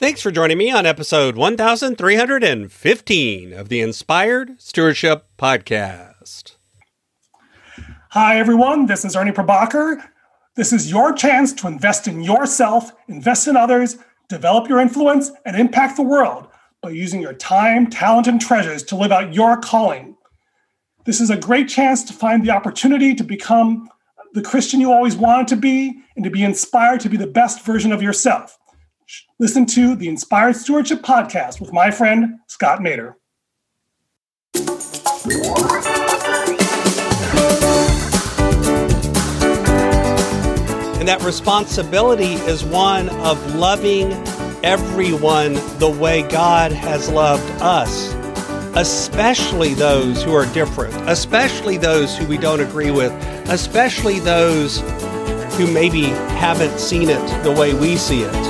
Thanks for joining me on episode 1315 of the Inspired Stewardship Podcast. Hi, everyone. This is Ernie Prabhakar. This is your chance to invest in yourself, invest in others, develop your influence, and impact the world by using your time, talent, and treasures to live out your calling. This is a great chance to find the opportunity to become the Christian you always wanted to be and to be inspired to be the best version of yourself listen to the Inspired Stewardship Podcast with my friend, Scott Maderer. And that responsibility is one of loving everyone the way God has loved us, especially those who are different, especially those who we don't agree with, especially those who maybe haven't seen it the way we see it.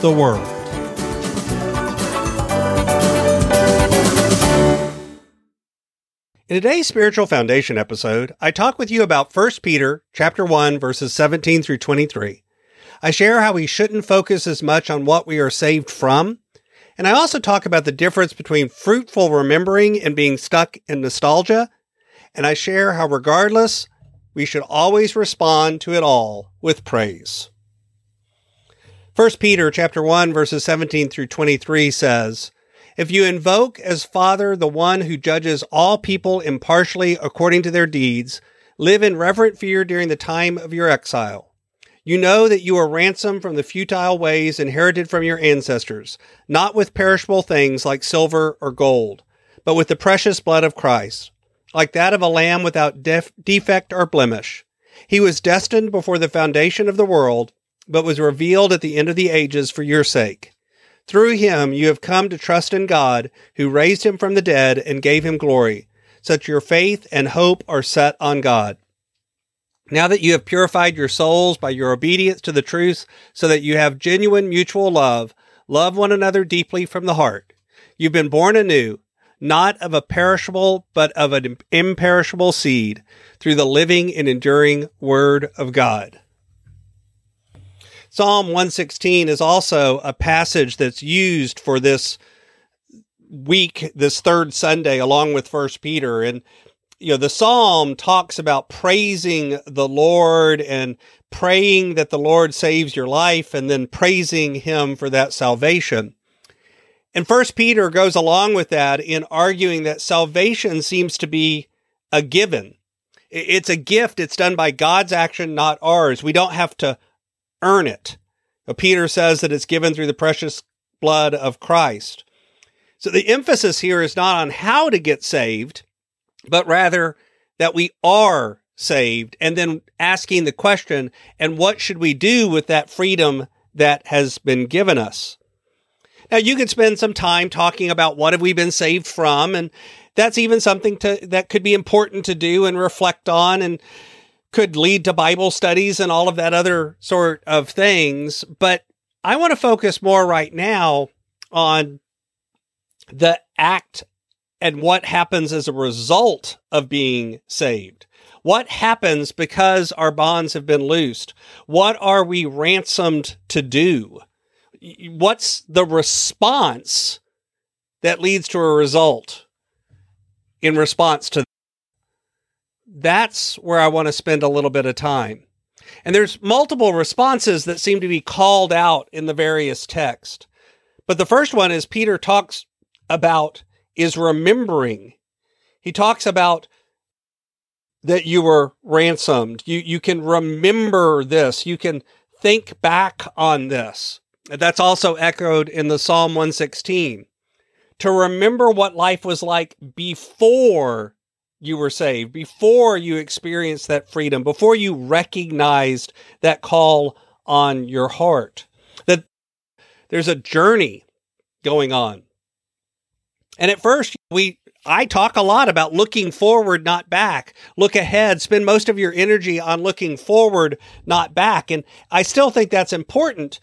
the world. In today's spiritual foundation episode, I talk with you about 1 Peter chapter 1 verses 17 through 23. I share how we shouldn't focus as much on what we are saved from, and I also talk about the difference between fruitful remembering and being stuck in nostalgia, and I share how regardless, we should always respond to it all with praise. 1 Peter chapter 1 verses 17 through 23 says, If you invoke as Father the one who judges all people impartially according to their deeds, live in reverent fear during the time of your exile. You know that you are ransomed from the futile ways inherited from your ancestors, not with perishable things like silver or gold, but with the precious blood of Christ, like that of a lamb without def- defect or blemish. He was destined before the foundation of the world but was revealed at the end of the ages for your sake. Through him you have come to trust in God, who raised him from the dead and gave him glory, such your faith and hope are set on God. Now that you have purified your souls by your obedience to the truth, so that you have genuine mutual love, love one another deeply from the heart. You've been born anew, not of a perishable, but of an imperishable seed, through the living and enduring Word of God. Psalm 116 is also a passage that's used for this week, this third Sunday, along with First Peter. And, you know, the Psalm talks about praising the Lord and praying that the Lord saves your life and then praising him for that salvation. And First Peter goes along with that in arguing that salvation seems to be a given. It's a gift. It's done by God's action, not ours. We don't have to earn it. Peter says that it's given through the precious blood of Christ. So the emphasis here is not on how to get saved, but rather that we are saved and then asking the question, and what should we do with that freedom that has been given us? Now you could spend some time talking about what have we been saved from and that's even something to that could be important to do and reflect on and could lead to Bible studies and all of that other sort of things. But I want to focus more right now on the act and what happens as a result of being saved. What happens because our bonds have been loosed? What are we ransomed to do? What's the response that leads to a result in response to that's where I want to spend a little bit of time. And there's multiple responses that seem to be called out in the various texts. But the first one is Peter talks about is remembering. He talks about that you were ransomed. You you can remember this. You can think back on this. That's also echoed in the Psalm 116. To remember what life was like before you were saved, before you experienced that freedom, before you recognized that call on your heart. That there's a journey going on. And at first, we I talk a lot about looking forward, not back. Look ahead. Spend most of your energy on looking forward, not back. And I still think that's important.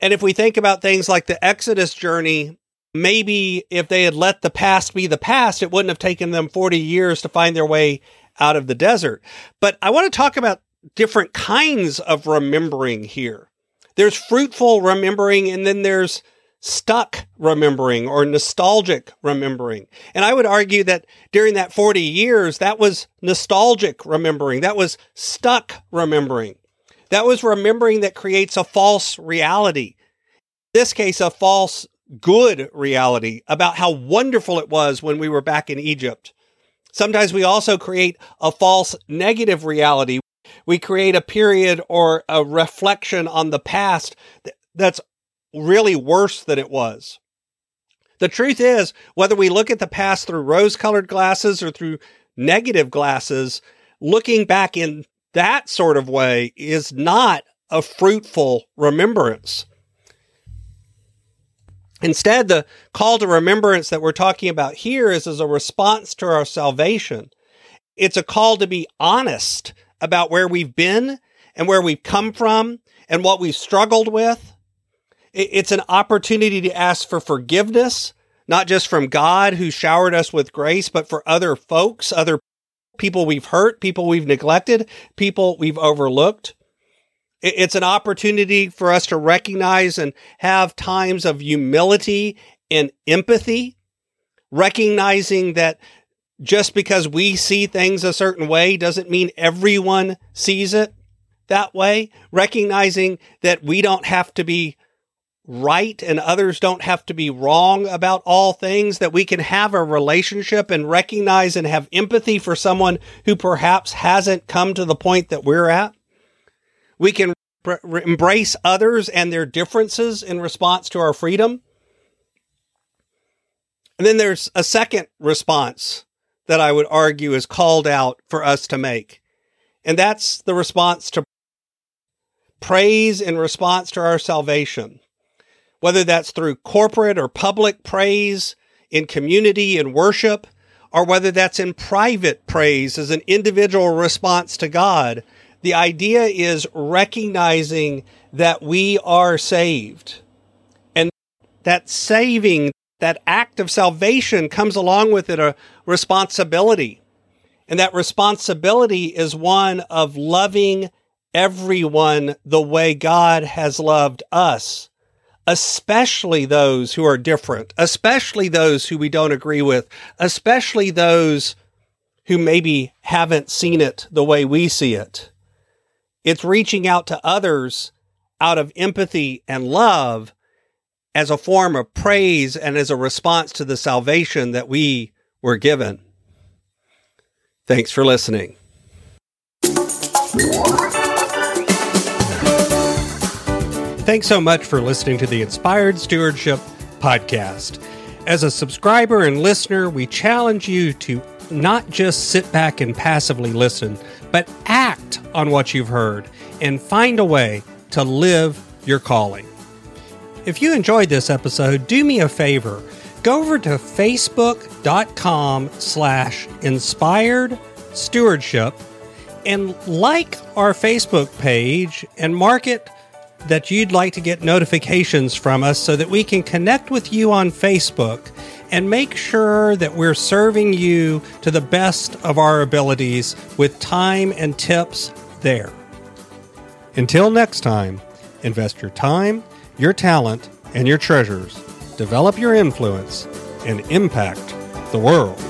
And if we think about things like the Exodus journey, maybe if they had let the past be the past, it wouldn't have taken them 40 years to find their way out of the desert. But I want to talk about different kinds of remembering here. There's fruitful remembering, and then there's stuck remembering or nostalgic remembering. And I would argue that during that 40 years, that was nostalgic remembering. That was stuck remembering. That was remembering that creates a false reality. In this case, a false good reality about how wonderful it was when we were back in Egypt. Sometimes we also create a false negative reality. We create a period or a reflection on the past that's really worse than it was. The truth is, whether we look at the past through rose colored glasses or through negative glasses, looking back in that sort of way is not a fruitful remembrance. Instead, the call to remembrance that we're talking about here is as a response to our salvation. It's a call to be honest about where we've been and where we've come from and what we've struggled with. It's an opportunity to ask for forgiveness, not just from God who showered us with grace, but for other folks, other people we've hurt, people we've neglected, people we've overlooked. It's an opportunity for us to recognize and have times of humility and empathy, recognizing that just because we see things a certain way doesn't mean everyone sees it that way, recognizing that we don't have to be right and others don't have to be wrong about all things, that we can have a relationship and recognize and have empathy for someone who perhaps hasn't come to the point that we're at. We can embrace others and their differences in response to our freedom. And then there's a second response that I would argue is called out for us to make. And that's the response to praise in response to our salvation. Whether that's through corporate or public praise in community and worship, or whether that's in private praise as an individual response to God the idea is recognizing that we are saved. And that saving, that act of salvation comes along with it a responsibility. And that responsibility is one of loving everyone the way God has loved us, especially those who are different, especially those who we don't agree with, especially those who maybe haven't seen it the way we see it. It's reaching out to others out of empathy and love as a form of praise and as a response to the salvation that we were given. Thanks for listening. Thanks so much for listening to the Inspired Stewardship Podcast. As a subscriber and listener, we challenge you to not just sit back and passively listen, but act on what you've heard and find a way to live your calling. If you enjoyed this episode, do me a favor. Go over to facebook.com slash inspired stewardship and like our Facebook page and mark it that you'd like to get notifications from us so that we can connect with you on Facebook and make sure that we're serving you to the best of our abilities with time and tips there. Until next time, invest your time, your talent, and your treasures, develop your influence, and impact the world.